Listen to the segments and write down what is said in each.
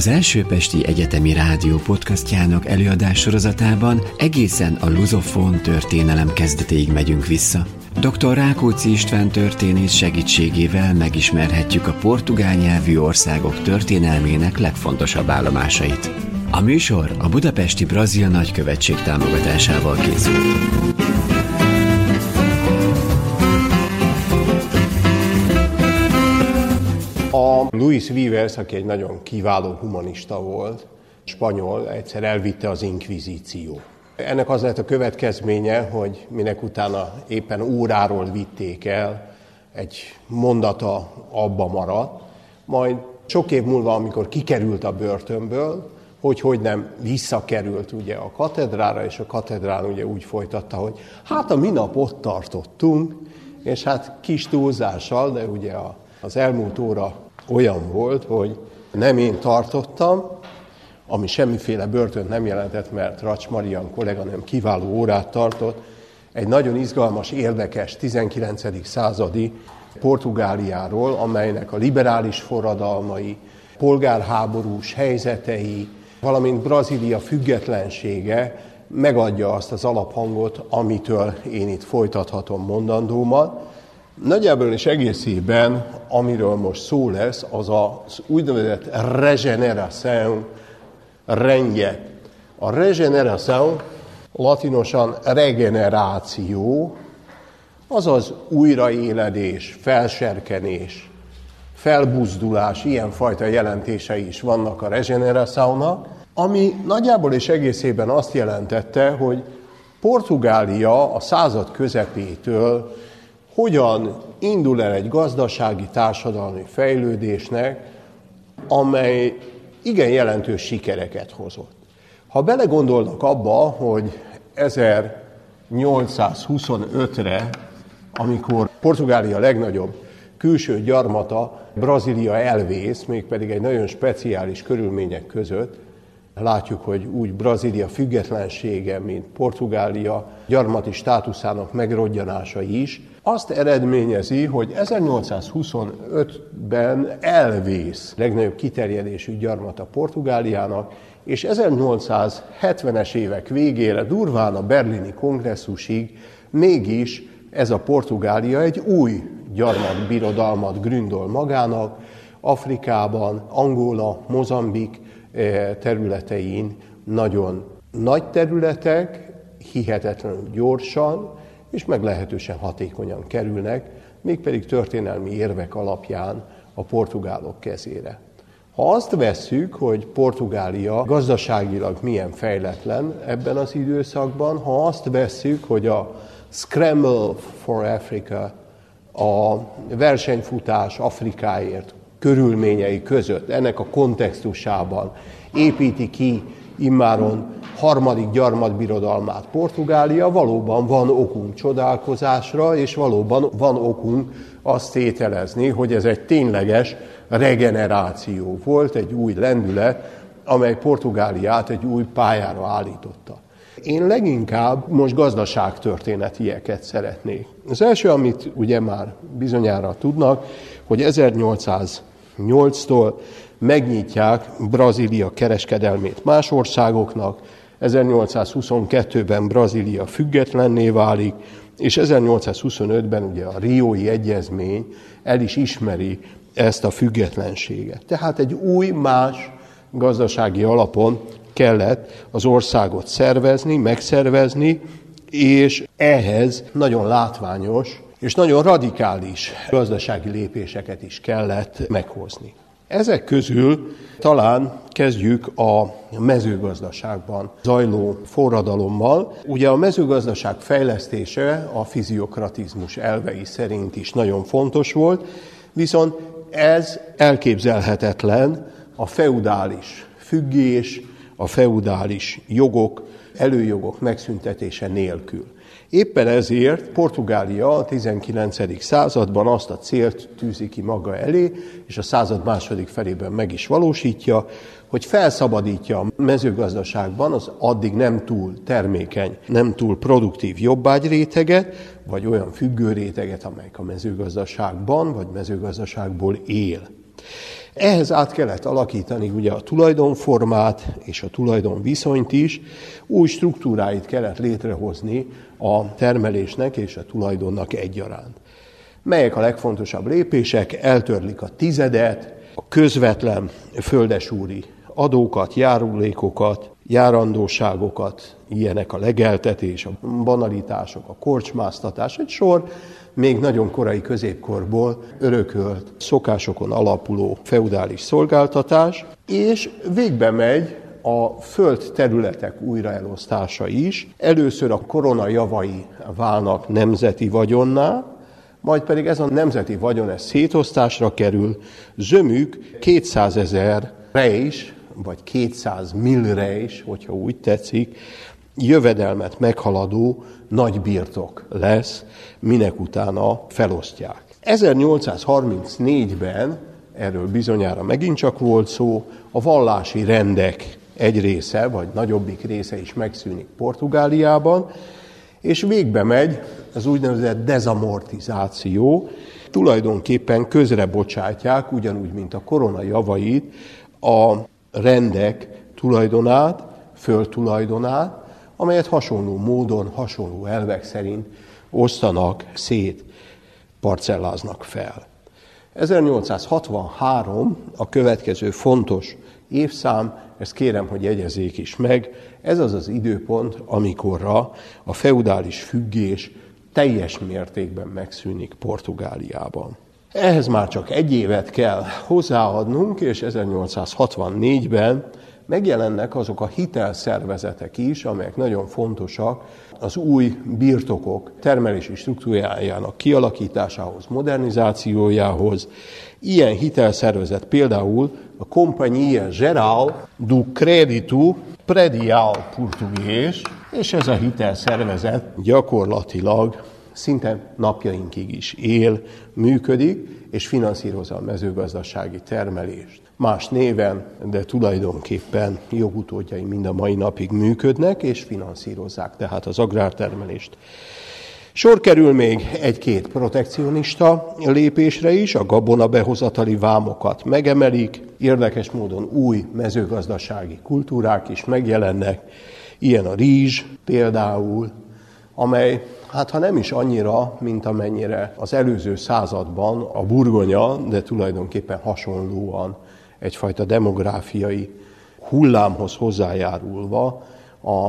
Az első Pesti Egyetemi Rádió podcastjának előadás sorozatában egészen a luzofón történelem kezdetéig megyünk vissza. Dr. Rákóczi István történész segítségével megismerhetjük a portugál nyelvű országok történelmének legfontosabb állomásait. A műsor a Budapesti Brazil Nagykövetség támogatásával készült. Luis Vivers, aki egy nagyon kiváló humanista volt, spanyol, egyszer elvitte az inkvizíció. Ennek az lett a következménye, hogy minek utána éppen óráról vitték el, egy mondata abba maradt, majd sok év múlva, amikor kikerült a börtönből, hogy hogy nem visszakerült ugye a katedrára, és a katedrán ugye úgy folytatta, hogy hát a minap ott tartottunk, és hát kis túlzással, de ugye az elmúlt óra olyan volt, hogy nem én tartottam, ami semmiféle börtönt nem jelentett, mert Racs Marian kolléganőm kiváló órát tartott, egy nagyon izgalmas, érdekes 19. századi Portugáliáról, amelynek a liberális forradalmai, polgárháborús helyzetei, valamint Brazília függetlensége megadja azt az alaphangot, amitől én itt folytathatom mondandómat. Nagyjából és egészében, amiről most szó lesz, az az úgynevezett regeneration rendje. A regeneration latinosan regeneráció, azaz újraéledés, felserkenés, felbuzdulás, ilyenfajta jelentései is vannak a regeneraciónak, ami nagyjából és egészében azt jelentette, hogy Portugália a század közepétől hogyan indul el egy gazdasági, társadalmi fejlődésnek, amely igen jelentős sikereket hozott. Ha belegondolnak abba, hogy 1825-re, amikor Portugália legnagyobb külső gyarmata, Brazília elvész, mégpedig egy nagyon speciális körülmények között, Látjuk, hogy úgy Brazília függetlensége, mint Portugália gyarmati státuszának megrodjanása is, azt eredményezi, hogy 1825-ben elvész legnagyobb kiterjedésű gyarmata Portugáliának, és 1870-es évek végére, durván a berlini kongresszusig mégis ez a Portugália egy új gyarmatbirodalmat gründol magának, Afrikában, Angola, Mozambik, E, területein. Nagyon nagy területek, hihetetlenül gyorsan és meglehetősen hatékonyan kerülnek, mégpedig történelmi érvek alapján a portugálok kezére. Ha azt vesszük, hogy Portugália gazdaságilag milyen fejletlen ebben az időszakban, ha azt vesszük, hogy a Scramble for Africa, a versenyfutás Afrikáért körülményei között, ennek a kontextusában építi ki immáron harmadik gyarmatbirodalmát Portugália, valóban van okunk csodálkozásra, és valóban van okunk azt tételezni, hogy ez egy tényleges regeneráció volt, egy új lendület, amely Portugáliát egy új pályára állította. Én leginkább most gazdaságtörténetieket szeretnék. Az első, amit ugye már bizonyára tudnak, hogy 1800 8-tól megnyitják Brazília kereskedelmét más országoknak, 1822-ben Brazília függetlenné válik, és 1825-ben ugye a Riói Egyezmény el is ismeri ezt a függetlenséget. Tehát egy új, más gazdasági alapon kellett az országot szervezni, megszervezni, és ehhez nagyon látványos és nagyon radikális gazdasági lépéseket is kellett meghozni. Ezek közül talán kezdjük a mezőgazdaságban zajló forradalommal. Ugye a mezőgazdaság fejlesztése a fiziokratizmus elvei szerint is nagyon fontos volt, viszont ez elképzelhetetlen a feudális függés, a feudális jogok, előjogok megszüntetése nélkül. Éppen ezért Portugália a 19. században azt a célt tűzi ki maga elé, és a század második felében meg is valósítja, hogy felszabadítja a mezőgazdaságban az addig nem túl termékeny, nem túl produktív jobbágy réteget, vagy olyan függő réteget, amelyik a mezőgazdaságban vagy mezőgazdaságból él. Ehhez át kellett alakítani ugye a tulajdonformát és a tulajdonviszonyt is, új struktúráit kellett létrehozni a termelésnek és a tulajdonnak egyaránt. Melyek a legfontosabb lépések? Eltörlik a tizedet, a közvetlen földesúri adókat, járulékokat, járandóságokat, ilyenek a legeltetés, a banalitások, a korcsmáztatás, egy sor még nagyon korai középkorból örökölt szokásokon alapuló feudális szolgáltatás, és végbe megy a föld területek újraelosztása is. Először a korona javai válnak nemzeti vagyonná, majd pedig ez a nemzeti vagyon ez szétosztásra kerül, zömük 200 ezer rejs, vagy 200 millre is, hogyha úgy tetszik, jövedelmet meghaladó nagy birtok lesz, minek utána felosztják. 1834-ben, erről bizonyára megint csak volt szó, a vallási rendek egy része, vagy nagyobbik része is megszűnik Portugáliában, és végbe megy az úgynevezett dezamortizáció, tulajdonképpen közre bocsátják, ugyanúgy, mint a korona javait, a rendek tulajdonát, földtulajdonát, amelyet hasonló módon, hasonló elvek szerint osztanak szét, parcelláznak fel. 1863 a következő fontos évszám, ezt kérem, hogy jegyezzék is meg, ez az az időpont, amikorra a feudális függés teljes mértékben megszűnik Portugáliában. Ehhez már csak egy évet kell hozzáadnunk, és 1864-ben megjelennek azok a hitelszervezetek is, amelyek nagyon fontosak az új birtokok termelési struktúrájának kialakításához, modernizációjához. Ilyen hitelszervezet például a Companhia Geral do Crédito Predial Português, és ez a hitelszervezet gyakorlatilag szinte napjainkig is él, működik, és finanszírozza a mezőgazdasági termelést. Más néven, de tulajdonképpen jogutódjai mind a mai napig működnek, és finanszírozzák tehát az agrártermelést. Sor kerül még egy-két protekcionista lépésre is, a gabona behozatali vámokat megemelik, érdekes módon új mezőgazdasági kultúrák is megjelennek, ilyen a rizs például, amely hát ha nem is annyira, mint amennyire az előző században a burgonya, de tulajdonképpen hasonlóan egyfajta demográfiai hullámhoz hozzájárulva a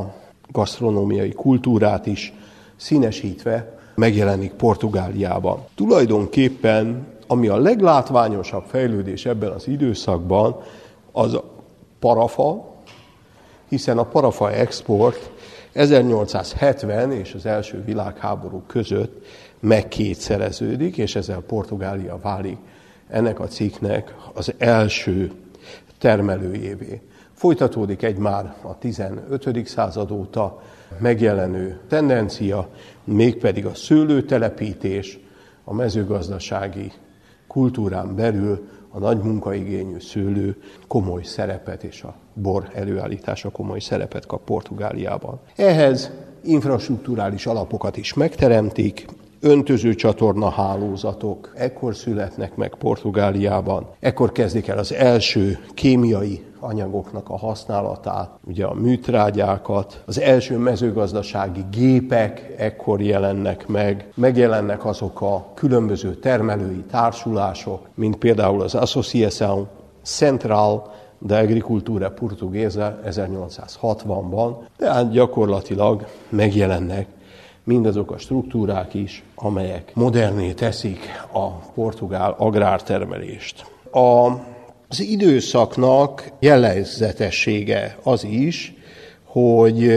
gasztronómiai kultúrát is színesítve megjelenik Portugáliában. Tulajdonképpen, ami a leglátványosabb fejlődés ebben az időszakban, az a parafa, hiszen a parafa export 1870 és az első világháború között megkétszereződik, és ezzel Portugália válik ennek a cikknek az első termelőjévé. Folytatódik egy már a 15. század óta megjelenő tendencia, mégpedig a szőlőtelepítés, a mezőgazdasági kultúrán belül a nagy munkaigényű szőlő komoly szerepet, és a bor előállítása komoly szerepet kap Portugáliában. Ehhez infrastruktúrális alapokat is megteremtik, öntöző csatorna hálózatok ekkor születnek meg Portugáliában. Ekkor kezdik el az első kémiai anyagoknak a használatát, ugye a műtrágyákat, az első mezőgazdasági gépek ekkor jelennek meg, megjelennek azok a különböző termelői társulások, mint például az Associação Central de Agricultura Portuguesa 1860-ban, tehát gyakorlatilag megjelennek mindazok a struktúrák is, amelyek moderné teszik a portugál agrártermelést. A, az időszaknak jellegzetessége az is, hogy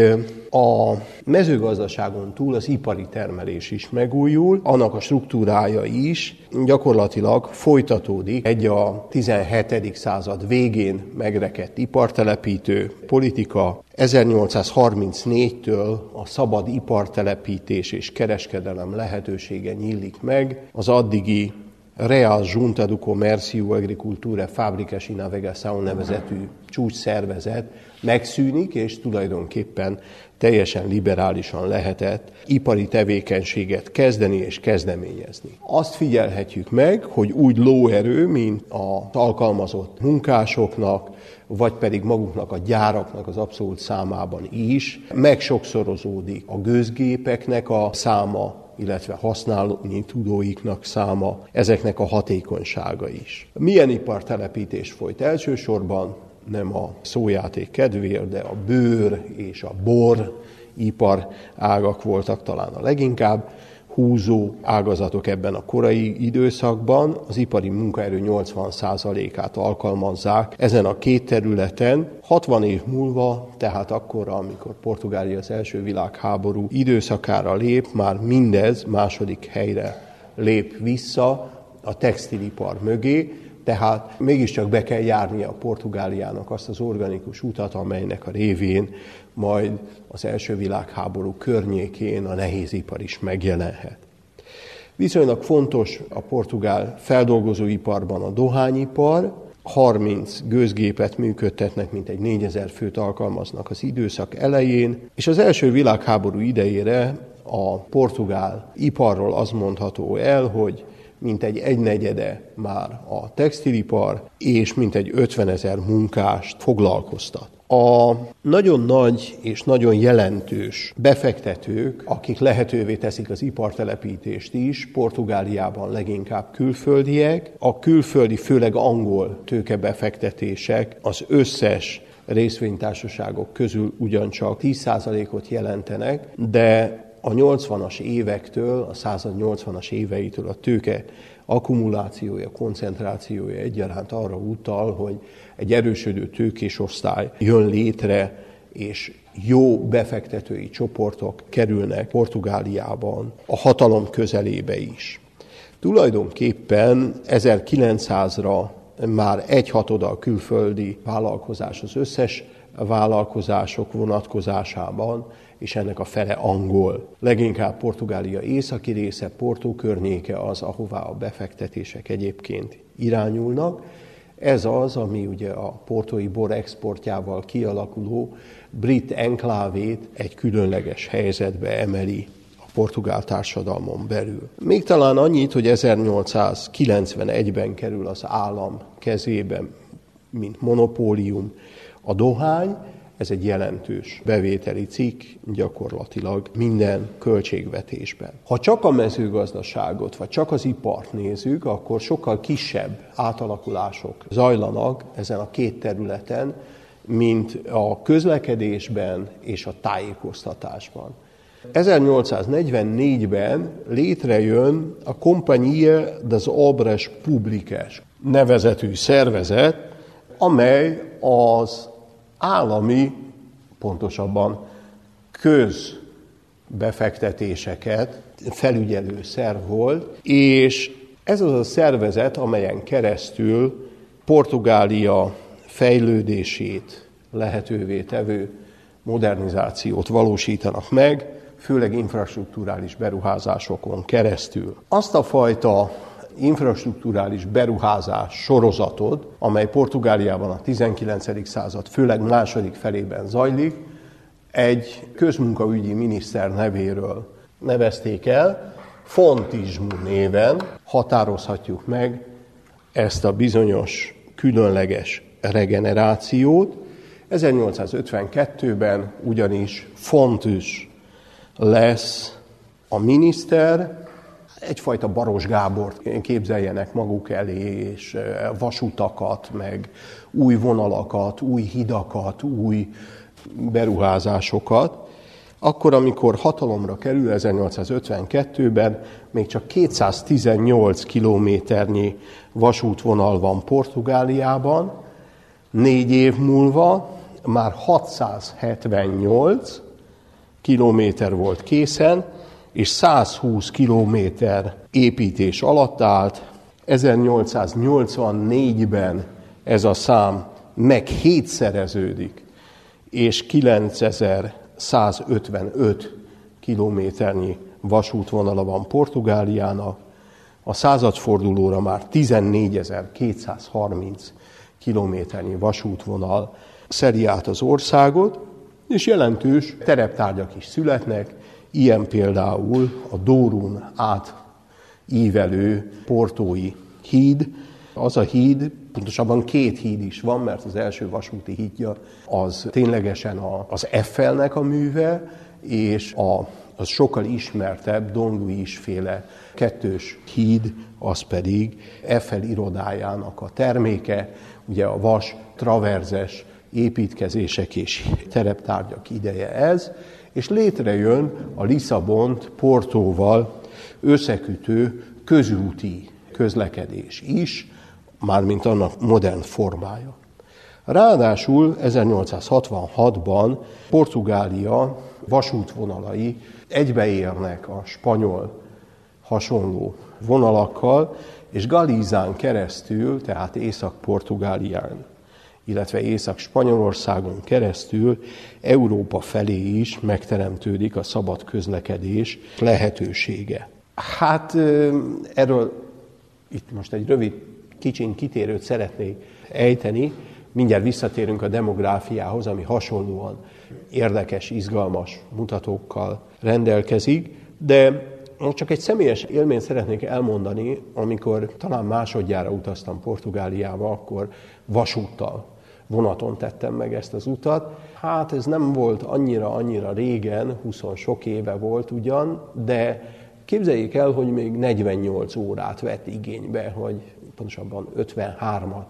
a mezőgazdaságon túl az ipari termelés is megújul, annak a struktúrája is gyakorlatilag folytatódik egy a 17. század végén megrekedt ipartelepítő politika. 1834-től a szabad ipartelepítés és kereskedelem lehetősége nyílik meg, az addigi Real Junta do Comércio Agricultura Fábricas y Navegação nevezetű csúcs szervezet megszűnik, és tulajdonképpen teljesen liberálisan lehetett ipari tevékenységet kezdeni és kezdeményezni. Azt figyelhetjük meg, hogy úgy lóerő, mint az alkalmazott munkásoknak, vagy pedig maguknak a gyáraknak az abszolút számában is, megsokszorozódik a gőzgépeknek a száma, illetve használni tudóiknak száma, ezeknek a hatékonysága is. Milyen ipartelepítés folyt elsősorban? Nem a szójáték kedvéért, de a bőr és a bor ipar ágak voltak talán a leginkább húzó ágazatok ebben a korai időszakban. Az ipari munkaerő 80%-át alkalmazzák ezen a két területen. 60 év múlva, tehát akkor, amikor Portugália az első világháború időszakára lép, már mindez második helyre lép vissza a textilipar mögé, tehát mégiscsak be kell járnia a Portugáliának azt az organikus utat, amelynek a révén majd az első világháború környékén a nehézipar is megjelenhet. Viszonylag fontos a portugál feldolgozóiparban a dohányipar, 30 gőzgépet működtetnek, mint egy 4000 főt alkalmaznak az időszak elején, és az első világháború idejére a portugál iparról az mondható el, hogy mintegy egynegyede már a textilipar, és mintegy 50 ezer munkást foglalkoztat. A nagyon nagy és nagyon jelentős befektetők, akik lehetővé teszik az ipartelepítést is, Portugáliában leginkább külföldiek, a külföldi, főleg angol tőkebefektetések az összes részvénytársaságok közül ugyancsak 10%-ot jelentenek, de a 80-as évektől, a 180-as éveitől a tőke akkumulációja, koncentrációja egyaránt arra utal, hogy egy erősödő tőkés osztály jön létre, és jó befektetői csoportok kerülnek Portugáliában a hatalom közelébe is. Tulajdonképpen 1900-ra már egy hatoda a külföldi vállalkozás az összes vállalkozások vonatkozásában, és ennek a fele angol. Leginkább Portugália északi része, Portó környéke az, ahová a befektetések egyébként irányulnak. Ez az, ami ugye a portói bor exportjával kialakuló brit enklávét egy különleges helyzetbe emeli a portugál társadalmon belül. Még talán annyit, hogy 1891-ben kerül az állam kezébe, mint monopólium a dohány, ez egy jelentős bevételi cikk gyakorlatilag minden költségvetésben. Ha csak a mezőgazdaságot, vagy csak az ipart nézzük, akkor sokkal kisebb átalakulások zajlanak ezen a két területen, mint a közlekedésben és a tájékoztatásban. 1844-ben létrejön a Compagnie des Obras Publiques nevezetű szervezet, amely az állami, pontosabban közbefektetéseket felügyelő szerv volt, és ez az a szervezet, amelyen keresztül Portugália fejlődését lehetővé tevő modernizációt valósítanak meg, főleg infrastruktúrális beruházásokon keresztül. Azt a fajta infrastruktúrális beruházás sorozatod, amely Portugáliában a 19. század, főleg második felében zajlik, egy közmunkaügyi miniszter nevéről nevezték el, Fontizmu néven határozhatjuk meg ezt a bizonyos különleges regenerációt. 1852-ben ugyanis Fontus lesz a miniszter, egyfajta Baros Gábort képzeljenek maguk elé, és vasutakat, meg új vonalakat, új hidakat, új beruházásokat. Akkor, amikor hatalomra kerül 1852-ben, még csak 218 kilométernyi vasútvonal van Portugáliában, négy év múlva már 678 kilométer volt készen, és 120 kilométer építés alatt állt. 1884-ben ez a szám meg hétszereződik, és 9155 kilométernyi vasútvonala van Portugáliának, a századfordulóra már 14.230 kilométernyi vasútvonal szeri át az országot, és jelentős tereptárgyak is születnek, ilyen például a Dórun át ívelő portói híd. Az a híd, pontosabban két híd is van, mert az első vasúti hídja az ténylegesen az Eiffelnek a műve, és a, az sokkal ismertebb Don Luis féle kettős híd, az pedig Eiffel irodájának a terméke, ugye a vas traverzes építkezések és tereptárgyak ideje ez, és létrejön a Lisszabont Portóval összekütő közúti közlekedés is, mármint annak modern formája. Ráadásul 1866-ban Portugália vasútvonalai egybeérnek a spanyol hasonló vonalakkal, és Galízán keresztül, tehát Észak-Portugálián, illetve Észak-Spanyolországon keresztül Európa felé is megteremtődik a szabad közlekedés lehetősége. Hát erről itt most egy rövid, kicsin kitérőt szeretnék ejteni, mindjárt visszatérünk a demográfiához, ami hasonlóan érdekes, izgalmas mutatókkal rendelkezik, de most csak egy személyes élményt szeretnék elmondani, amikor talán másodjára utaztam Portugáliába, akkor vasúttal, vonaton tettem meg ezt az utat. Hát ez nem volt annyira-annyira régen, 20 sok éve volt ugyan, de képzeljék el, hogy még 48 órát vett igénybe, hogy pontosabban 53-at,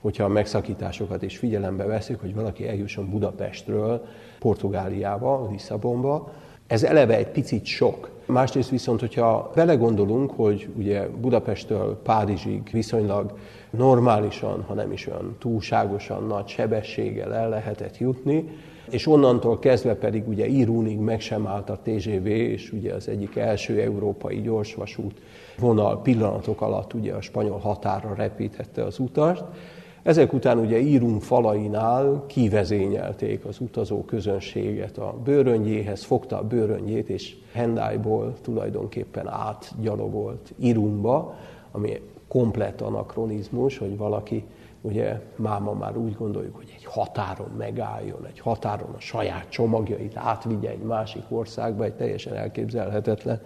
hogyha a megszakításokat is figyelembe veszik, hogy valaki eljusson Budapestről Portugáliába, Lisszabonba. Ez eleve egy picit sok. Másrészt viszont, hogyha vele gondolunk, hogy ugye Budapesttől Párizsig viszonylag normálisan, ha nem is olyan túlságosan nagy sebességgel el lehetett jutni, és onnantól kezdve pedig ugye Irúnig meg sem állt a TGV, és ugye az egyik első európai gyorsvasút vonal pillanatok alatt ugye a spanyol határra repítette az utast. Ezek után ugye Írunk falainál kivezényelték az utazó közönséget a bőröngyéhez, fogta a bőröngyét, és Hendályból tulajdonképpen átgyalogolt Irumba, ami komplett anakronizmus, hogy valaki, ugye máma már úgy gondoljuk, hogy egy határon megálljon, egy határon a saját csomagjait átvigye egy másik országba, egy teljesen elképzelhetetlen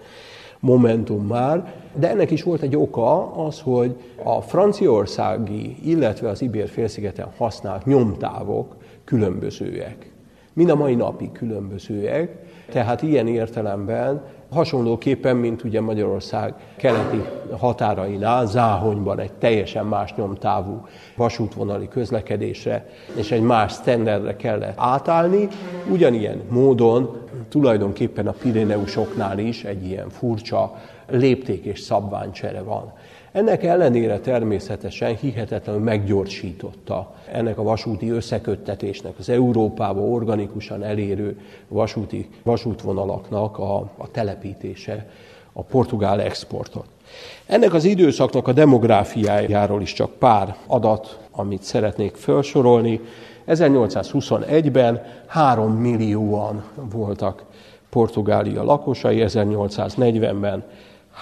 momentum már, de ennek is volt egy oka az, hogy a franciaországi, illetve az Ibér félszigeten használt nyomtávok különbözőek. Mind a mai napig különbözőek, tehát ilyen értelemben hasonlóképpen, mint ugye Magyarország keleti határainál, Záhonyban egy teljesen más nyomtávú vasútvonali közlekedésre és egy más standardre kellett átállni, ugyanilyen módon tulajdonképpen a Pirineusoknál is egy ilyen furcsa lépték és szabványcsere van. Ennek ellenére természetesen hihetetlenül meggyorsította ennek a vasúti összeköttetésnek, az Európába organikusan elérő vasúti, vasútvonalaknak a, a telepítése, a portugál exportot. Ennek az időszaknak a demográfiájáról is csak pár adat, amit szeretnék felsorolni. 1821-ben 3 millióan voltak Portugália lakosai, 1840-ben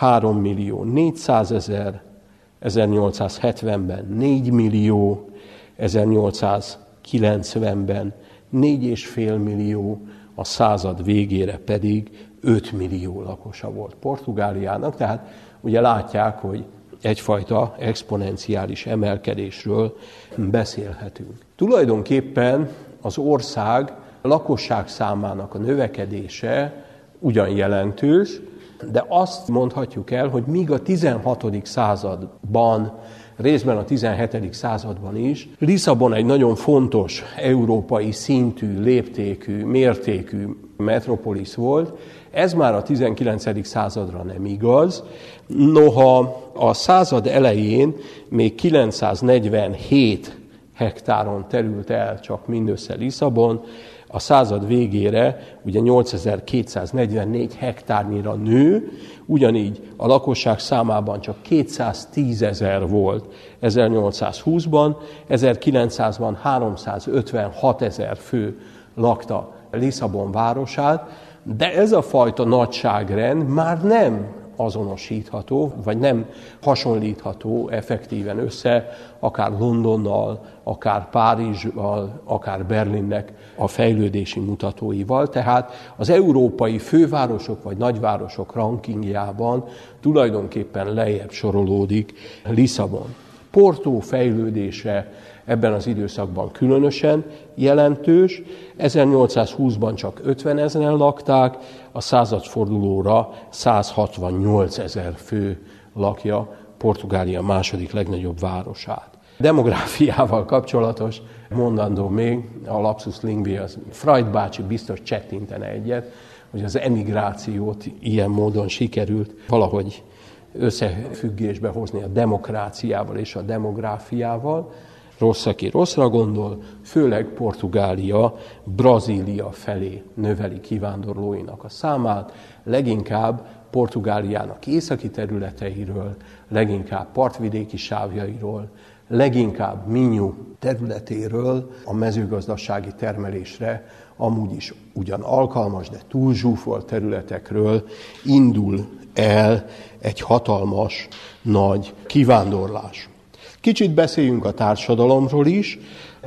3 millió 400 ezer, 1870-ben 4 millió, 1890-ben 4,5 millió, a század végére pedig 5 millió lakosa volt Portugáliának, tehát ugye látják, hogy egyfajta exponenciális emelkedésről beszélhetünk. Tulajdonképpen az ország lakosság számának a növekedése ugyan jelentős, de azt mondhatjuk el, hogy míg a 16. században, részben a 17. században is, Lisszabon egy nagyon fontos európai szintű, léptékű, mértékű metropolis volt, ez már a 19. századra nem igaz. Noha a század elején még 947 hektáron terült el csak mindössze Lisszabon, a század végére ugye 8244 hektárnyira nő, ugyanígy a lakosság számában csak 210 ezer volt 1820-ban, 1900-ban 356 ezer fő lakta Lisszabon városát, de ez a fajta nagyságrend már nem azonosítható, vagy nem hasonlítható effektíven össze, akár Londonnal, akár Párizsval, akár Berlinnek a fejlődési mutatóival. Tehát az európai fővárosok vagy nagyvárosok rankingjában tulajdonképpen lejjebb sorolódik Lisszabon. Portó fejlődése ebben az időszakban különösen jelentős. 1820-ban csak 50 ezeren lakták, a századfordulóra 168 ezer fő lakja Portugália második legnagyobb városát. Demográfiával kapcsolatos mondandó még, a lapsus lingvi, az Freud bácsi biztos csettintene egyet, hogy az emigrációt ilyen módon sikerült valahogy összefüggésbe hozni a demokráciával és a demográfiával. Rossz, aki rosszra gondol, főleg Portugália, Brazília felé növeli kivándorlóinak a számát, leginkább Portugáliának északi területeiről, leginkább partvidéki sávjairól, leginkább Minyu területéről a mezőgazdasági termelésre amúgy is ugyan alkalmas, de túl zsúfolt területekről indul el egy hatalmas, nagy kivándorlás. Kicsit beszéljünk a társadalomról is.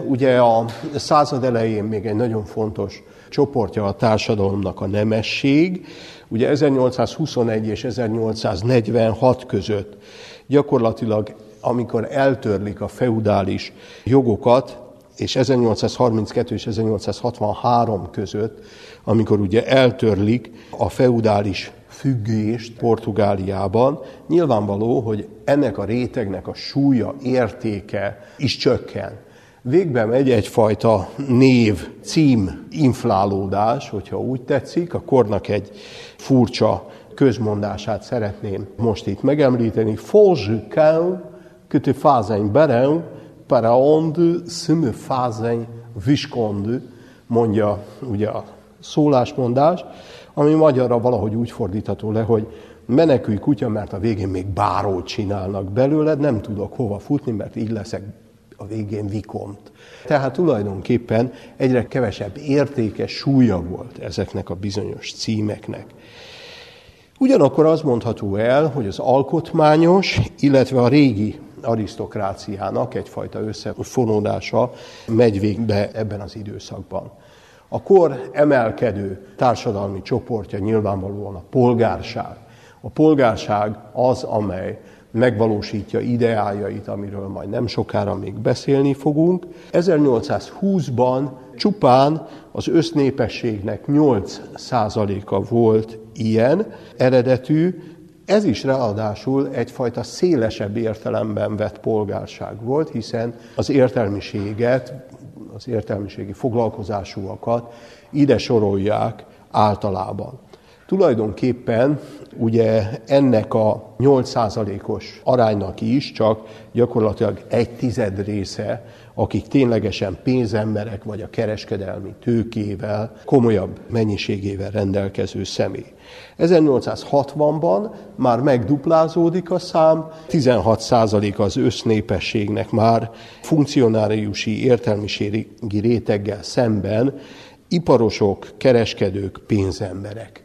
Ugye a század elején még egy nagyon fontos csoportja a társadalomnak a nemesség. Ugye 1821 és 1846 között gyakorlatilag, amikor eltörlik a feudális jogokat, és 1832 és 1863 között, amikor ugye eltörlik a feudális függést Portugáliában, nyilvánvaló, hogy ennek a rétegnek a súlya, értéke is csökken. Végbe megy egyfajta név, cím inflálódás, hogyha úgy tetszik, a kornak egy furcsa közmondását szeretném most itt megemlíteni. Foge cão que te fazem barão, para onde se me fazem visconde, mondja ugye a szólásmondás ami magyarra valahogy úgy fordítható le, hogy menekülj kutya, mert a végén még bárót csinálnak belőled, nem tudok hova futni, mert így leszek a végén vikont. Tehát tulajdonképpen egyre kevesebb értéke, súlya volt ezeknek a bizonyos címeknek. Ugyanakkor az mondható el, hogy az alkotmányos, illetve a régi arisztokráciának egyfajta összefonódása megy végbe ebben az időszakban. A kor emelkedő társadalmi csoportja nyilvánvalóan a polgárság. A polgárság az, amely megvalósítja ideájait, amiről majd nem sokára még beszélni fogunk. 1820-ban csupán az össznépességnek 8%-a volt ilyen eredetű, ez is ráadásul egyfajta szélesebb értelemben vett polgárság volt, hiszen az értelmiséget az értelmiségi foglalkozásúakat ide sorolják általában. Tulajdonképpen ugye ennek a 8%-os aránynak is csak gyakorlatilag egy tized része, akik ténylegesen pénzemberek vagy a kereskedelmi tőkével, komolyabb mennyiségével rendelkező személy. 1860-ban már megduplázódik a szám, 16% az össznépességnek már funkcionáriusi értelmiségi réteggel szemben iparosok, kereskedők, pénzemberek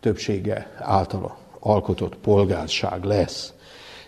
többsége által alkotott polgárság lesz.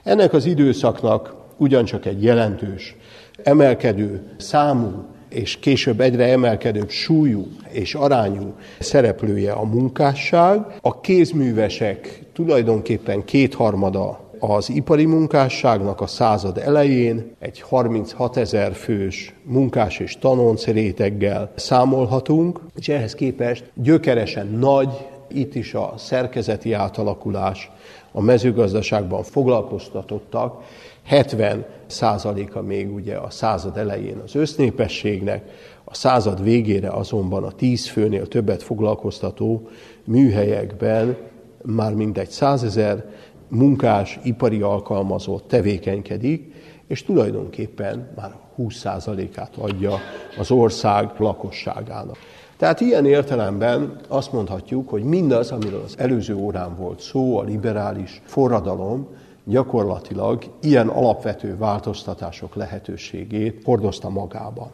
Ennek az időszaknak ugyancsak egy jelentős, emelkedő számú és később egyre emelkedőbb súlyú és arányú szereplője a munkásság. A kézművesek tulajdonképpen kétharmada az ipari munkásságnak a század elején egy 36 ezer fős munkás és tanonc réteggel számolhatunk, és ehhez képest gyökeresen nagy, itt is a szerkezeti átalakulás, a mezőgazdaságban foglalkoztatottak 70 százaléka még ugye a század elején az össznépességnek, a század végére azonban a tíz főnél többet foglalkoztató műhelyekben már mindegy százezer munkás, ipari alkalmazott tevékenykedik, és tulajdonképpen már 20%-át adja az ország lakosságának. Tehát ilyen értelemben azt mondhatjuk, hogy mindaz, amiről az előző órán volt szó, a liberális forradalom, gyakorlatilag ilyen alapvető változtatások lehetőségét hordozta magában.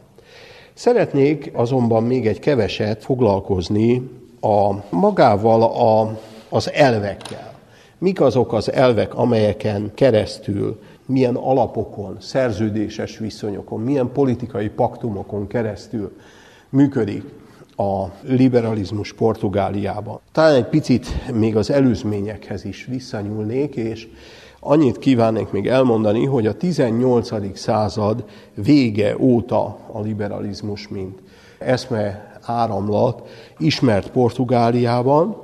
Szeretnék azonban még egy keveset foglalkozni a magával a, az elvekkel. Mik azok az elvek, amelyeken keresztül, milyen alapokon, szerződéses viszonyokon, milyen politikai paktumokon keresztül működik a liberalizmus Portugáliában. Talán egy picit még az előzményekhez is visszanyúlnék, és annyit kívánnék még elmondani, hogy a 18. század vége óta a liberalizmus, mint eszme áramlat ismert Portugáliában,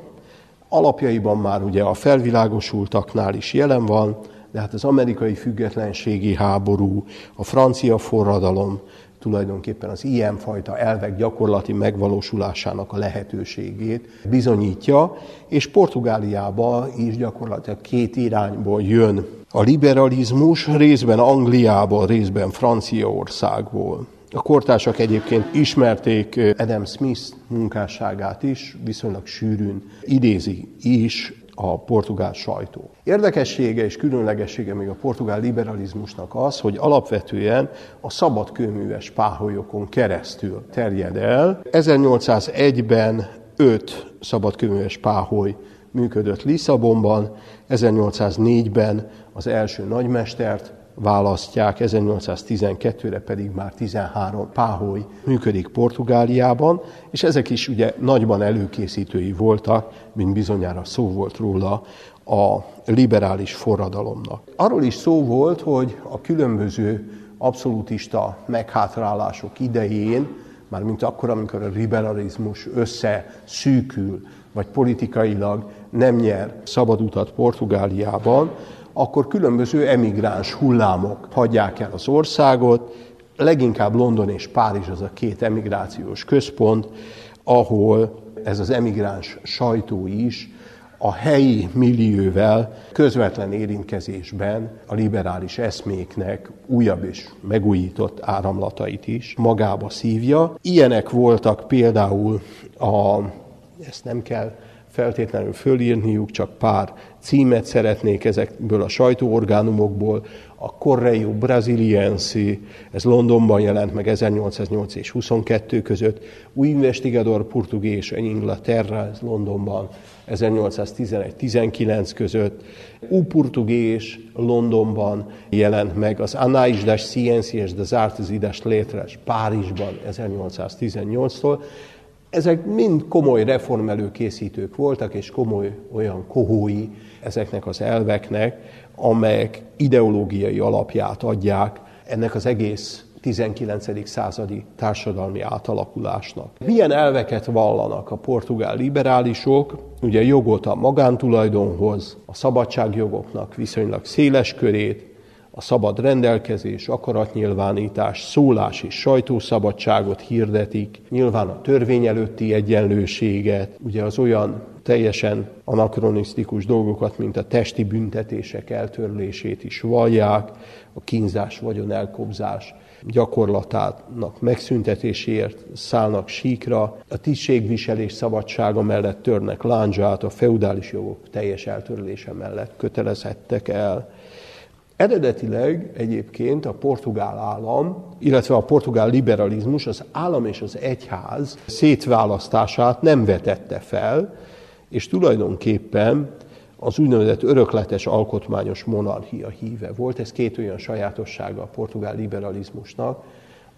alapjaiban már ugye a felvilágosultaknál is jelen van, de hát az amerikai függetlenségi háború, a francia forradalom, tulajdonképpen az ilyenfajta elvek gyakorlati megvalósulásának a lehetőségét bizonyítja, és Portugáliába is gyakorlatilag két irányból jön a liberalizmus, részben Angliából, részben Franciaországból. A kortársak egyébként ismerték Adam Smith munkásságát is, viszonylag sűrűn idézi is a portugál sajtó. Érdekessége és különlegessége még a portugál liberalizmusnak az, hogy alapvetően a szabad kőműves páholyokon keresztül terjed el. 1801-ben öt szabadkőműves páholy működött Lisszabonban, 1804-ben az első nagymestert választják, 1812-re pedig már 13 páholy működik Portugáliában, és ezek is ugye nagyban előkészítői voltak, mint bizonyára szó volt róla, a liberális forradalomnak. Arról is szó volt, hogy a különböző abszolútista meghátrálások idején, már mint akkor, amikor a liberalizmus összeszűkül, vagy politikailag nem nyer szabad utat Portugáliában, akkor különböző emigráns hullámok hagyják el az országot, leginkább London és Párizs az a két emigrációs központ, ahol ez az emigráns sajtó is a helyi millióvel közvetlen érintkezésben a liberális eszméknek újabb és megújított áramlatait is magába szívja. Ilyenek voltak például a, ezt nem kell feltétlenül fölírniuk, csak pár címet szeretnék ezekből a sajtóorgánumokból. A Correio Brasiliense, ez Londonban jelent meg 1808 és 22 között, új Investigador Portugés en Inglaterra, ez Londonban 1811-19 között, U Portugés Londonban jelent meg, az Anais das Ciências das Artes e das Letras Párizsban 1818-tól, ezek mind komoly reformelőkészítők voltak, és komoly olyan kohói ezeknek az elveknek, amelyek ideológiai alapját adják ennek az egész 19. századi társadalmi átalakulásnak. Milyen elveket vallanak a portugál liberálisok? Ugye jogot a magántulajdonhoz, a szabadságjogoknak viszonylag széles körét, a szabad rendelkezés, akaratnyilvánítás, szólás és sajtószabadságot hirdetik, nyilván a törvény előtti egyenlőséget, ugye az olyan teljesen anakronisztikus dolgokat, mint a testi büntetések eltörlését is vallják, a kínzás, vagyon elkobzás gyakorlatának megszüntetéséért szállnak síkra, a tisztségviselés szabadsága mellett törnek láncsát, a feudális jogok teljes eltörlése mellett kötelezettek el. Eredetileg egyébként a portugál állam, illetve a portugál liberalizmus az állam és az egyház szétválasztását nem vetette fel, és tulajdonképpen az úgynevezett örökletes alkotmányos monarchia híve volt. Ez két olyan sajátossága a portugál liberalizmusnak,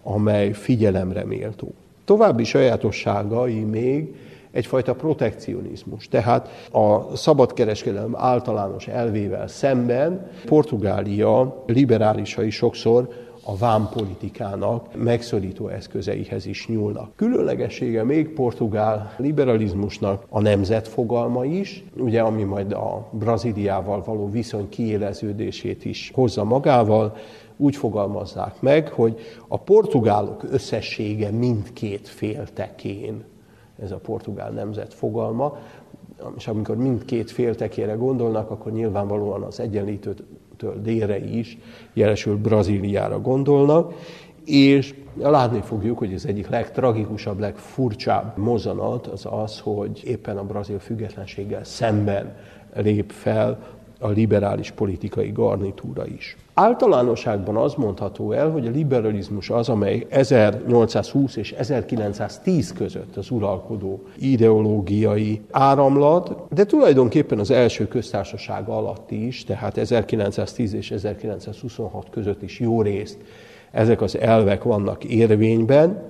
amely figyelemre méltó. További sajátosságai még egyfajta protekcionizmus. Tehát a szabadkereskedelem általános elvével szemben Portugália liberálisai sokszor a vámpolitikának megszorító eszközeihez is nyúlnak. Különlegessége még portugál liberalizmusnak a nemzetfogalma is, ugye ami majd a Brazíliával való viszony kiéleződését is hozza magával, úgy fogalmazzák meg, hogy a portugálok összessége mindkét fél tekén ez a portugál nemzet fogalma, és amikor mindkét féltekére gondolnak, akkor nyilvánvalóan az egyenlítőtől délre is, jelesül Brazíliára gondolnak, és látni fogjuk, hogy az egyik legtragikusabb, legfurcsább mozanat az az, hogy éppen a brazil függetlenséggel szemben lép fel a liberális politikai garnitúra is. Általánosságban az mondható el, hogy a liberalizmus az, amely 1820 és 1910 között az uralkodó ideológiai áramlat, de tulajdonképpen az első köztársaság alatt is, tehát 1910 és 1926 között is jó részt ezek az elvek vannak érvényben,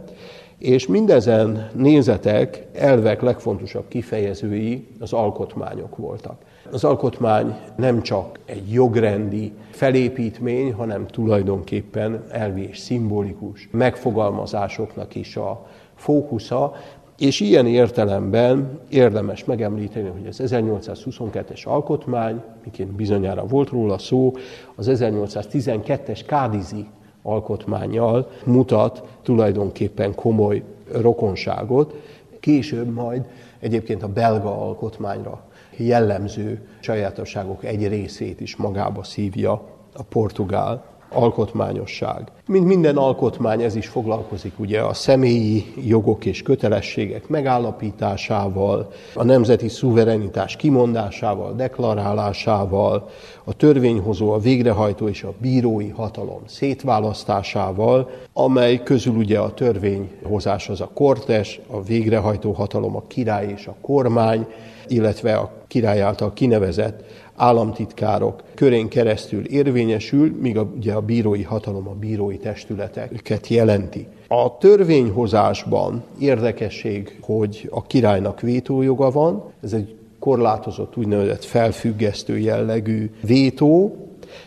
és mindezen nézetek, elvek legfontosabb kifejezői az alkotmányok voltak. Az alkotmány nem csak egy jogrendi felépítmény, hanem tulajdonképpen elvi és szimbolikus megfogalmazásoknak is a fókusza, és ilyen értelemben érdemes megemlíteni, hogy az 1822-es alkotmány, miként bizonyára volt róla szó, az 1812-es Kádizi alkotmányjal mutat tulajdonképpen komoly rokonságot. Később majd egyébként a belga alkotmányra jellemző sajátosságok egy részét is magába szívja a portugál alkotmányosság. Mint minden alkotmány, ez is foglalkozik ugye a személyi jogok és kötelességek megállapításával, a nemzeti szuverenitás kimondásával, deklarálásával, a törvényhozó, a végrehajtó és a bírói hatalom szétválasztásával, amely közül ugye a törvényhozás az a kortes, a végrehajtó hatalom a király és a kormány, illetve a király által kinevezett államtitkárok körén keresztül érvényesül, míg a, ugye a bírói hatalom a bírói testületeket jelenti. A törvényhozásban érdekesség, hogy a királynak vétójoga van, ez egy korlátozott úgynevezett felfüggesztő jellegű vétó,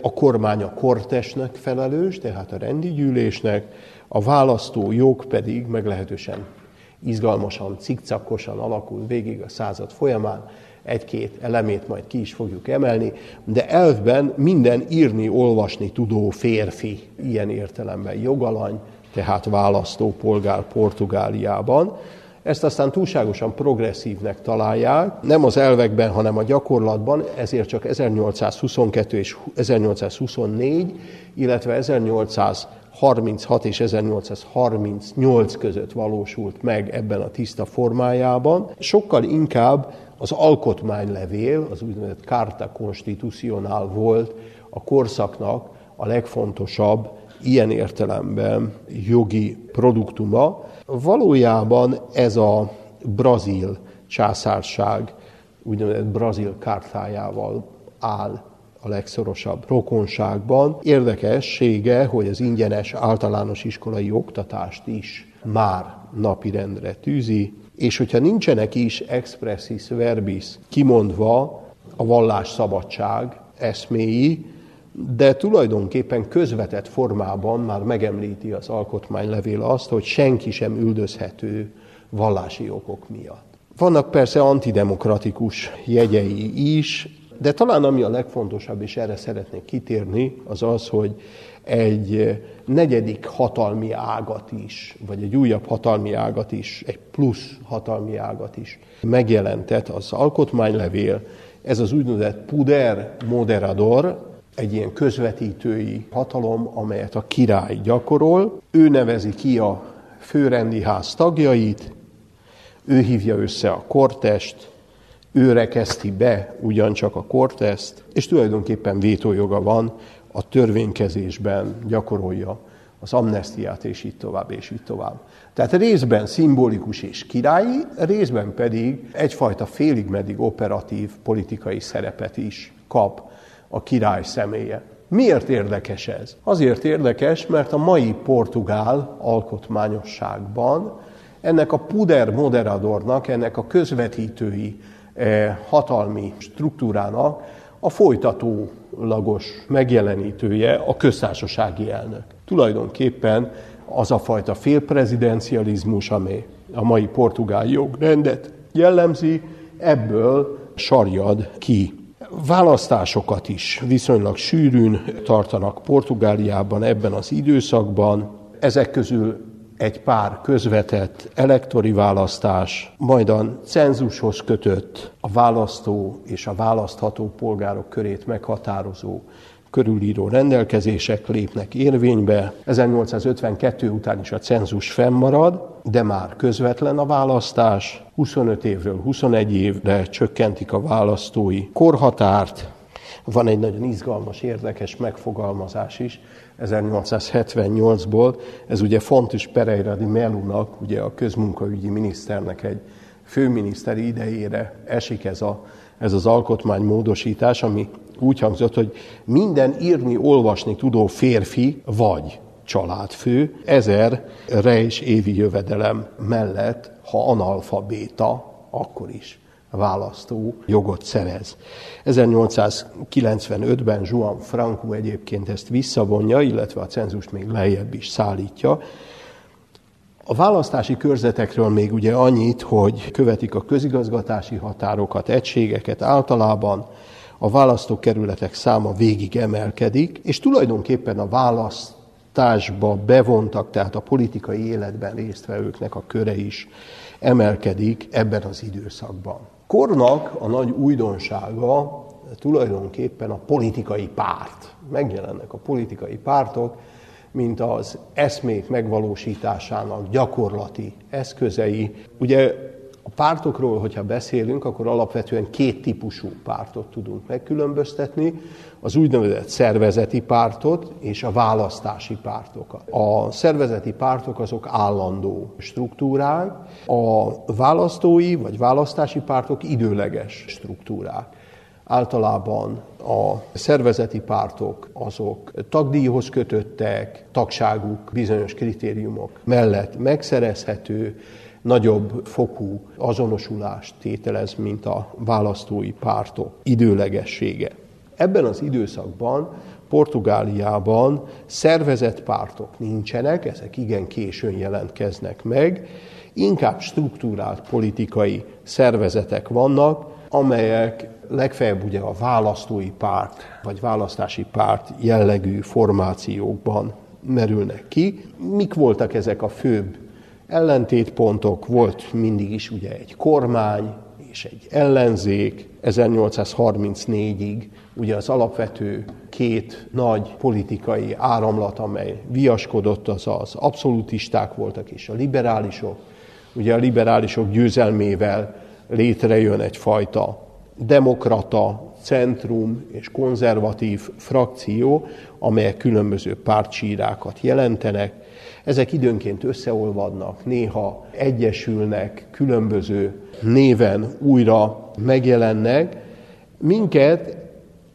a kormány a kortesnek felelős, tehát a rendi gyűlésnek, a választó jog pedig meglehetősen izgalmasan, cikcakosan alakul végig a század folyamán, egy-két elemét majd ki is fogjuk emelni, de elvben minden írni, olvasni tudó férfi ilyen értelemben jogalany, tehát választópolgár Portugáliában. Ezt aztán túlságosan progresszívnek találják, nem az elvekben, hanem a gyakorlatban, ezért csak 1822 és 1824, illetve 1836 és 1838 között valósult meg ebben a tiszta formájában. Sokkal inkább az alkotmánylevél, az úgynevezett Carta Constitucional volt a korszaknak a legfontosabb ilyen értelemben jogi produktuma. Valójában ez a brazil császárság úgynevezett brazil kártájával áll a legszorosabb rokonságban. Érdekessége, hogy az ingyenes általános iskolai oktatást is már napirendre tűzi, és hogyha nincsenek is expressis verbis kimondva a vallás szabadság eszméi, de tulajdonképpen közvetett formában már megemlíti az alkotmánylevél azt, hogy senki sem üldözhető vallási okok miatt. Vannak persze antidemokratikus jegyei is, de talán ami a legfontosabb, és erre szeretnék kitérni, az az, hogy egy negyedik hatalmi ágat is, vagy egy újabb hatalmi ágat is, egy plusz hatalmi ágat is megjelentett az alkotmánylevél. Ez az úgynevezett puder moderador, egy ilyen közvetítői hatalom, amelyet a király gyakorol. Ő nevezi ki a főrendi ház tagjait, ő hívja össze a kortest, ő rekeszti be ugyancsak a kortest, és tulajdonképpen vétójoga van a törvénykezésben gyakorolja az amnestiát, és így tovább, és így tovább. Tehát részben szimbolikus és királyi, részben pedig egyfajta félig meddig operatív politikai szerepet is kap a király személye. Miért érdekes ez? Azért érdekes, mert a mai portugál alkotmányosságban ennek a puder moderadornak, ennek a közvetítői hatalmi struktúrának a folytatólagos megjelenítője a köztársasági elnök. Tulajdonképpen az a fajta félprezidencializmus, amely a mai portugál jogrendet jellemzi, ebből sarjad ki. Választásokat is viszonylag sűrűn tartanak Portugáliában ebben az időszakban. Ezek közül egy pár közvetett elektori választás, majd a cenzushoz kötött a választó és a választható polgárok körét meghatározó körülíró rendelkezések lépnek érvénybe. 1852 után is a cenzus fennmarad, de már közvetlen a választás. 25 évről 21 évre csökkentik a választói korhatárt, Van egy nagyon izgalmas, érdekes megfogalmazás is 1878-ból. Ez ugye Fontos Pereira de Melunak, ugye a közmunkaügyi miniszternek egy főminiszteri idejére esik ez, a, ez az alkotmánymódosítás, ami úgy hangzott, hogy minden írni, olvasni tudó férfi vagy családfő ezer rejs évi jövedelem mellett, ha analfabéta, akkor is választó jogot szerez. 1895-ben Juan Franco egyébként ezt visszavonja, illetve a cenzust még lejjebb is szállítja. A választási körzetekről még ugye annyit, hogy követik a közigazgatási határokat, egységeket általában, a választókerületek száma végig emelkedik, és tulajdonképpen a választásba bevontak, tehát a politikai életben résztvevőknek a köre is emelkedik ebben az időszakban. Kornak a nagy újdonsága tulajdonképpen a politikai párt. Megjelennek a politikai pártok, mint az eszmék megvalósításának gyakorlati eszközei. Ugye a pártokról, hogyha beszélünk, akkor alapvetően két típusú pártot tudunk megkülönböztetni, az úgynevezett szervezeti pártot és a választási pártokat. A szervezeti pártok azok állandó struktúrák, a választói vagy választási pártok időleges struktúrák. Általában a szervezeti pártok azok tagdíjhoz kötöttek, tagságuk bizonyos kritériumok mellett megszerezhető, nagyobb fokú azonosulást tételez, mint a választói pártok időlegessége. Ebben az időszakban Portugáliában szervezett pártok nincsenek, ezek igen későn jelentkeznek meg, inkább struktúrált politikai szervezetek vannak, amelyek legfeljebb ugye a választói párt vagy választási párt jellegű formációkban merülnek ki. Mik voltak ezek a főbb ellentétpontok? Volt mindig is ugye egy kormány és egy ellenzék. 1834-ig ugye az alapvető két nagy politikai áramlat, amely viaskodott, az az abszolutisták voltak és a liberálisok. Ugye a liberálisok győzelmével létrejön egyfajta demokrata, centrum és konzervatív frakció, amelyek különböző pártsírákat jelentenek. Ezek időnként összeolvadnak, néha egyesülnek, különböző néven újra megjelennek. Minket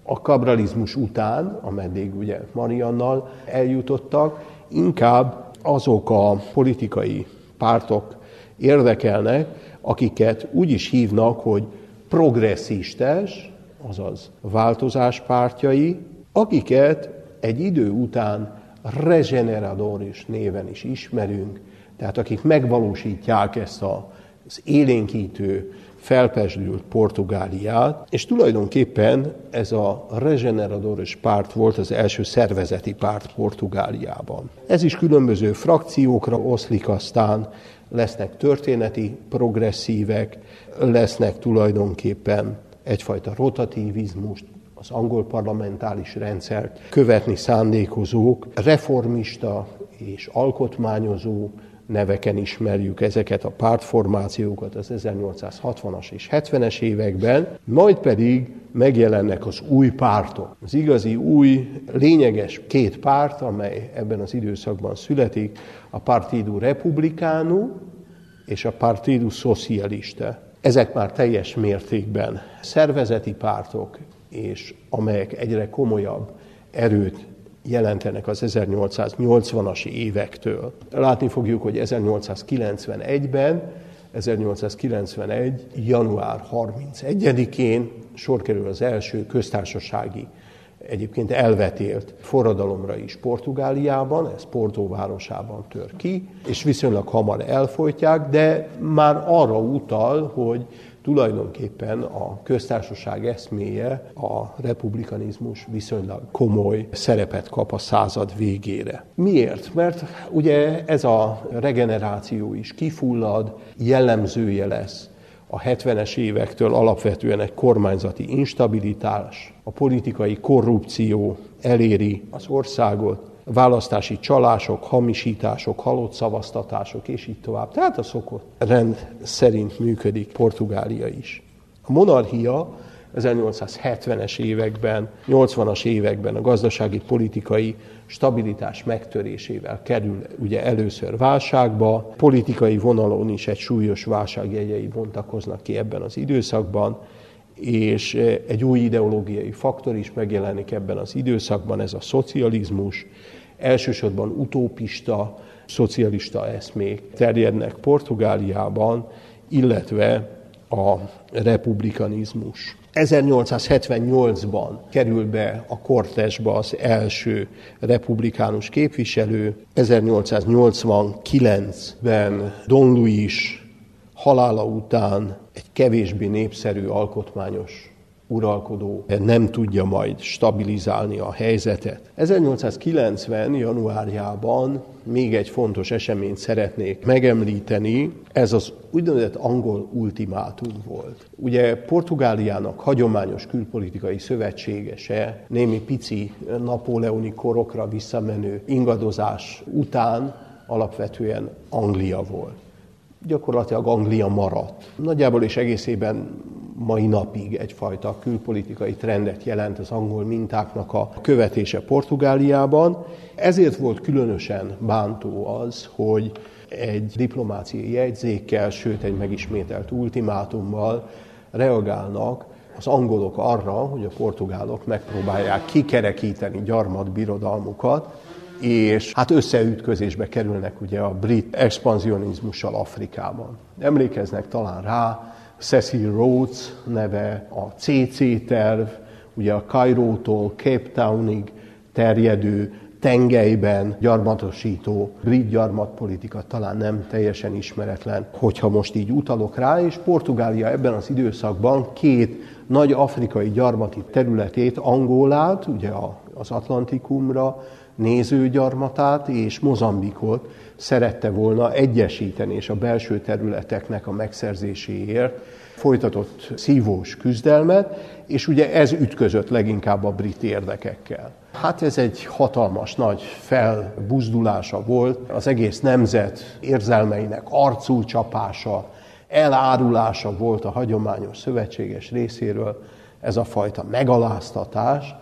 a kabralizmus után, ameddig ugye Mariannal eljutottak, inkább azok a politikai pártok érdekelnek, akiket úgy is hívnak, hogy progresszistes, azaz változás pártjai, akiket egy idő után regeneradoris néven is ismerünk, tehát akik megvalósítják ezt az élénkítő, felpesdült Portugáliát, és tulajdonképpen ez a regeneradoris párt volt az első szervezeti párt Portugáliában. Ez is különböző frakciókra oszlik aztán, lesznek történeti progresszívek, lesznek tulajdonképpen egyfajta rotatívizmust, az angol parlamentális rendszert követni szándékozók, reformista és alkotmányozó neveken ismerjük ezeket a pártformációkat az 1860-as és 70-es években, majd pedig megjelennek az új pártok. Az igazi új, lényeges két párt, amely ebben az időszakban születik, a Partido Republicano és a Partido Socialista. Ezek már teljes mértékben szervezeti pártok, és amelyek egyre komolyabb erőt jelentenek az 1880-as évektől. Látni fogjuk, hogy 1891-ben, 1891. január 31-én sor kerül az első köztársasági egyébként elvetélt forradalomra is Portugáliában, ez Porto városában tör ki, és viszonylag hamar elfolytják, de már arra utal, hogy tulajdonképpen a köztársaság eszméje, a republikanizmus viszonylag komoly szerepet kap a század végére. Miért? Mert ugye ez a regeneráció is kifullad, jellemzője lesz a 70-es évektől alapvetően egy kormányzati instabilitás, a politikai korrupció eléri az országot, választási csalások, hamisítások, halott szavaztatások, és így tovább. Tehát a szokott rend szerint működik Portugália is. A monarchia 1870-es években, 80-as években a gazdasági politikai stabilitás megtörésével kerül ugye először válságba, politikai vonalon is egy súlyos válságjegyei bontakoznak ki ebben az időszakban, és egy új ideológiai faktor is megjelenik ebben az időszakban, ez a szocializmus, elsősorban utópista, szocialista eszmék terjednek Portugáliában, illetve a republikanizmus. 1878-ban kerül be a kortesba az első republikánus képviselő, 1889-ben Don Luis halála után egy kevésbé népszerű alkotmányos uralkodó nem tudja majd stabilizálni a helyzetet. 1890. januárjában még egy fontos eseményt szeretnék megemlíteni, ez az úgynevezett angol ultimátum volt. Ugye Portugáliának hagyományos külpolitikai szövetségese némi pici napóleoni korokra visszamenő ingadozás után alapvetően Anglia volt gyakorlatilag Anglia maradt. Nagyjából és egészében mai napig egyfajta külpolitikai trendet jelent az angol mintáknak a követése Portugáliában. Ezért volt különösen bántó az, hogy egy diplomáciai jegyzékkel, sőt egy megismételt ultimátummal reagálnak az angolok arra, hogy a portugálok megpróbálják kikerekíteni gyarmatbirodalmukat, és hát összeütközésbe kerülnek ugye a brit expanzionizmussal Afrikában. Emlékeznek talán rá, Cecil Rhodes neve, a CC terv, ugye a Kairótól Cape Townig terjedő tengelyben gyarmatosító brit gyarmatpolitika talán nem teljesen ismeretlen, hogyha most így utalok rá, és Portugália ebben az időszakban két nagy afrikai gyarmati területét, Angolát, ugye az Atlantikumra nézőgyarmatát és Mozambikot szerette volna egyesíteni, és a belső területeknek a megszerzéséért folytatott szívós küzdelmet, és ugye ez ütközött leginkább a brit érdekekkel. Hát ez egy hatalmas nagy felbuzdulása volt, az egész nemzet érzelmeinek arcul csapása, elárulása volt a hagyományos szövetséges részéről, ez a fajta megaláztatás,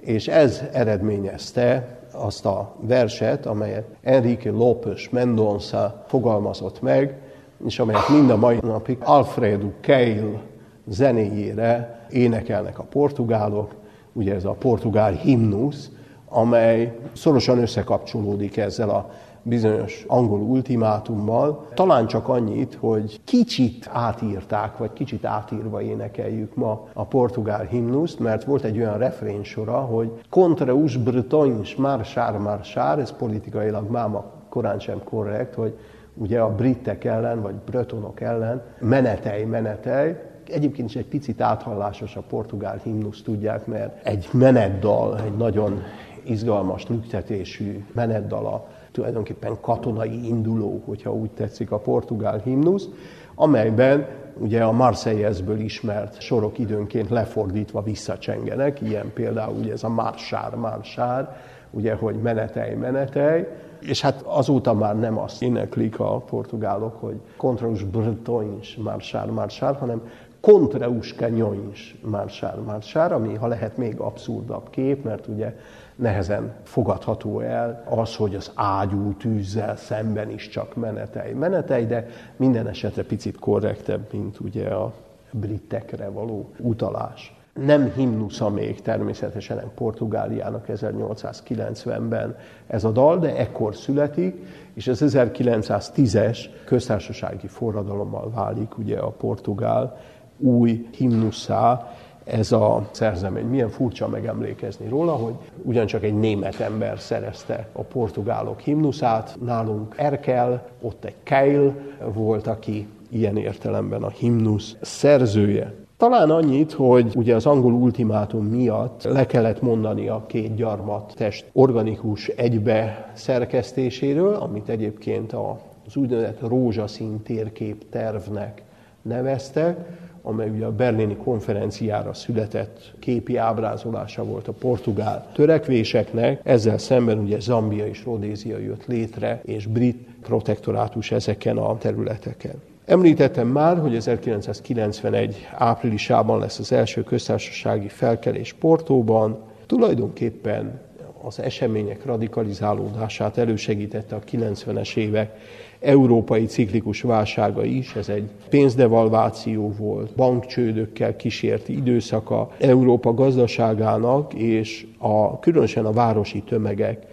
és ez eredményezte azt a verset, amelyet Enrique López Mendonça fogalmazott meg, és amelyet mind a mai napig Alfredo Keil zenéjére énekelnek a portugálok, ugye ez a portugál himnusz, amely szorosan összekapcsolódik ezzel a bizonyos angol ultimátummal. Talán csak annyit, hogy kicsit átírták, vagy kicsit átírva énekeljük ma a portugál himnuszt, mert volt egy olyan refrénsora, hogy contra us bretões marchar marchar, ez politikailag máma korán sem korrekt, hogy ugye a britek ellen, vagy bretonok ellen menetej, menetej, Egyébként is egy picit áthallásos a portugál himnusz, tudják, mert egy menetdal, egy nagyon izgalmas, lüktetésű menetdala tulajdonképpen katonai induló, hogyha úgy tetszik a portugál himnusz, amelyben ugye a Marseillesből ismert sorok időnként lefordítva visszacsengenek, ilyen például ugye ez a marsár, marsár, ugye, hogy menetej, menetej, és hát azóta már nem azt éneklik a portugálok, hogy contra os bretões marsár, marsár, hanem contra os canhões marsár, marsár, ami ha lehet még abszurdabb kép, mert ugye nehezen fogadható el az, hogy az ágyú tűzzel szemben is csak menetej. Menetej, de minden esetre picit korrektebb, mint ugye a britekre való utalás. Nem himnusza még természetesen Portugáliának 1890-ben ez a dal, de ekkor születik, és az 1910-es köztársasági forradalommal válik ugye a portugál új himnuszá, ez a szerzemény. Milyen furcsa megemlékezni róla, hogy ugyancsak egy német ember szerezte a portugálok himnuszát, nálunk Erkel, ott egy Keil volt, aki ilyen értelemben a himnusz szerzője. Talán annyit, hogy ugye az angol ultimátum miatt le kellett mondani a két gyarmat test organikus egybe szerkesztéséről, amit egyébként az úgynevezett rózsaszín térkép tervnek neveztek, amely ugye a berlini konferenciára született képi ábrázolása volt a portugál törekvéseknek, ezzel szemben ugye Zambia és Rodézia jött létre, és brit protektorátus ezeken a területeken. Említettem már, hogy 1991 áprilisában lesz az első köztársasági felkelés Portóban. Tulajdonképpen az események radikalizálódását elősegítette a 90-es évek európai ciklikus válsága is, ez egy pénzdevalváció volt, bankcsődökkel kísérti időszaka Európa gazdaságának, és a, különösen a városi tömegek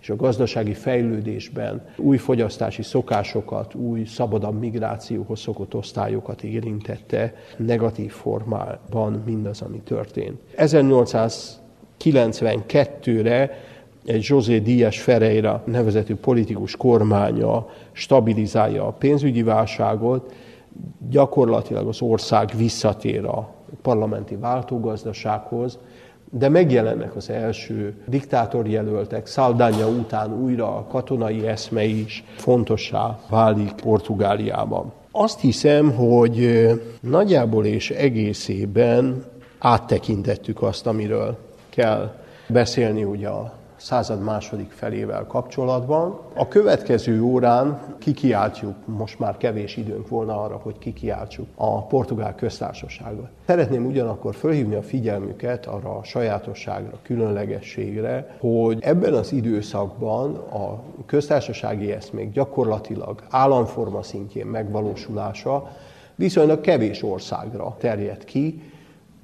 és a gazdasági fejlődésben új fogyasztási szokásokat, új szabadabb migrációhoz szokott osztályokat érintette negatív formában mindaz, ami történt. 1892-re egy José Díaz Ferreira nevezetű politikus kormánya stabilizálja a pénzügyi válságot, gyakorlatilag az ország visszatér a parlamenti váltógazdasághoz, de megjelennek az első diktátorjelöltek, Szaldánya után újra a katonai eszme is fontossá válik Portugáliában. Azt hiszem, hogy nagyjából és egészében áttekintettük azt, amiről kell beszélni ugye a század második felével kapcsolatban. A következő órán kikiáltjuk, most már kevés időnk volna arra, hogy kikiáltsuk a portugál köztársaságot. Szeretném ugyanakkor fölhívni a figyelmüket arra a sajátosságra, különlegességre, hogy ebben az időszakban a köztársasági eszmék gyakorlatilag államforma szintjén megvalósulása viszonylag kevés országra terjed ki,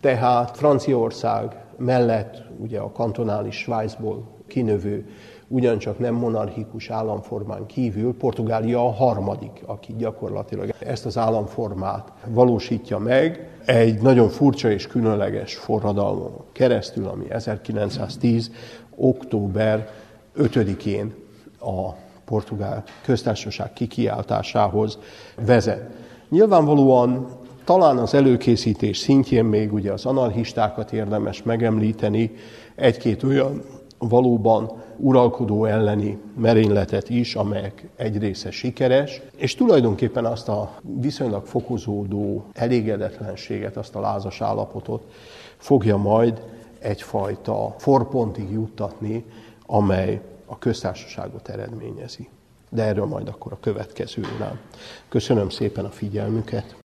tehát Franciaország mellett ugye a kantonális Svájcból kinövő, ugyancsak nem monarchikus államformán kívül Portugália a harmadik, aki gyakorlatilag ezt az államformát valósítja meg egy nagyon furcsa és különleges forradalmon keresztül, ami 1910. október 5-én a portugál köztársaság kikiáltásához vezet. Nyilvánvalóan talán az előkészítés szintjén még ugye az anarchistákat érdemes megemlíteni, egy-két olyan valóban uralkodó elleni merényletet is, amelyek egy része sikeres, és tulajdonképpen azt a viszonylag fokozódó elégedetlenséget, azt a lázas állapotot fogja majd egyfajta forpontig juttatni, amely a köztársaságot eredményezi. De erről majd akkor a következő órán. Köszönöm szépen a figyelmüket!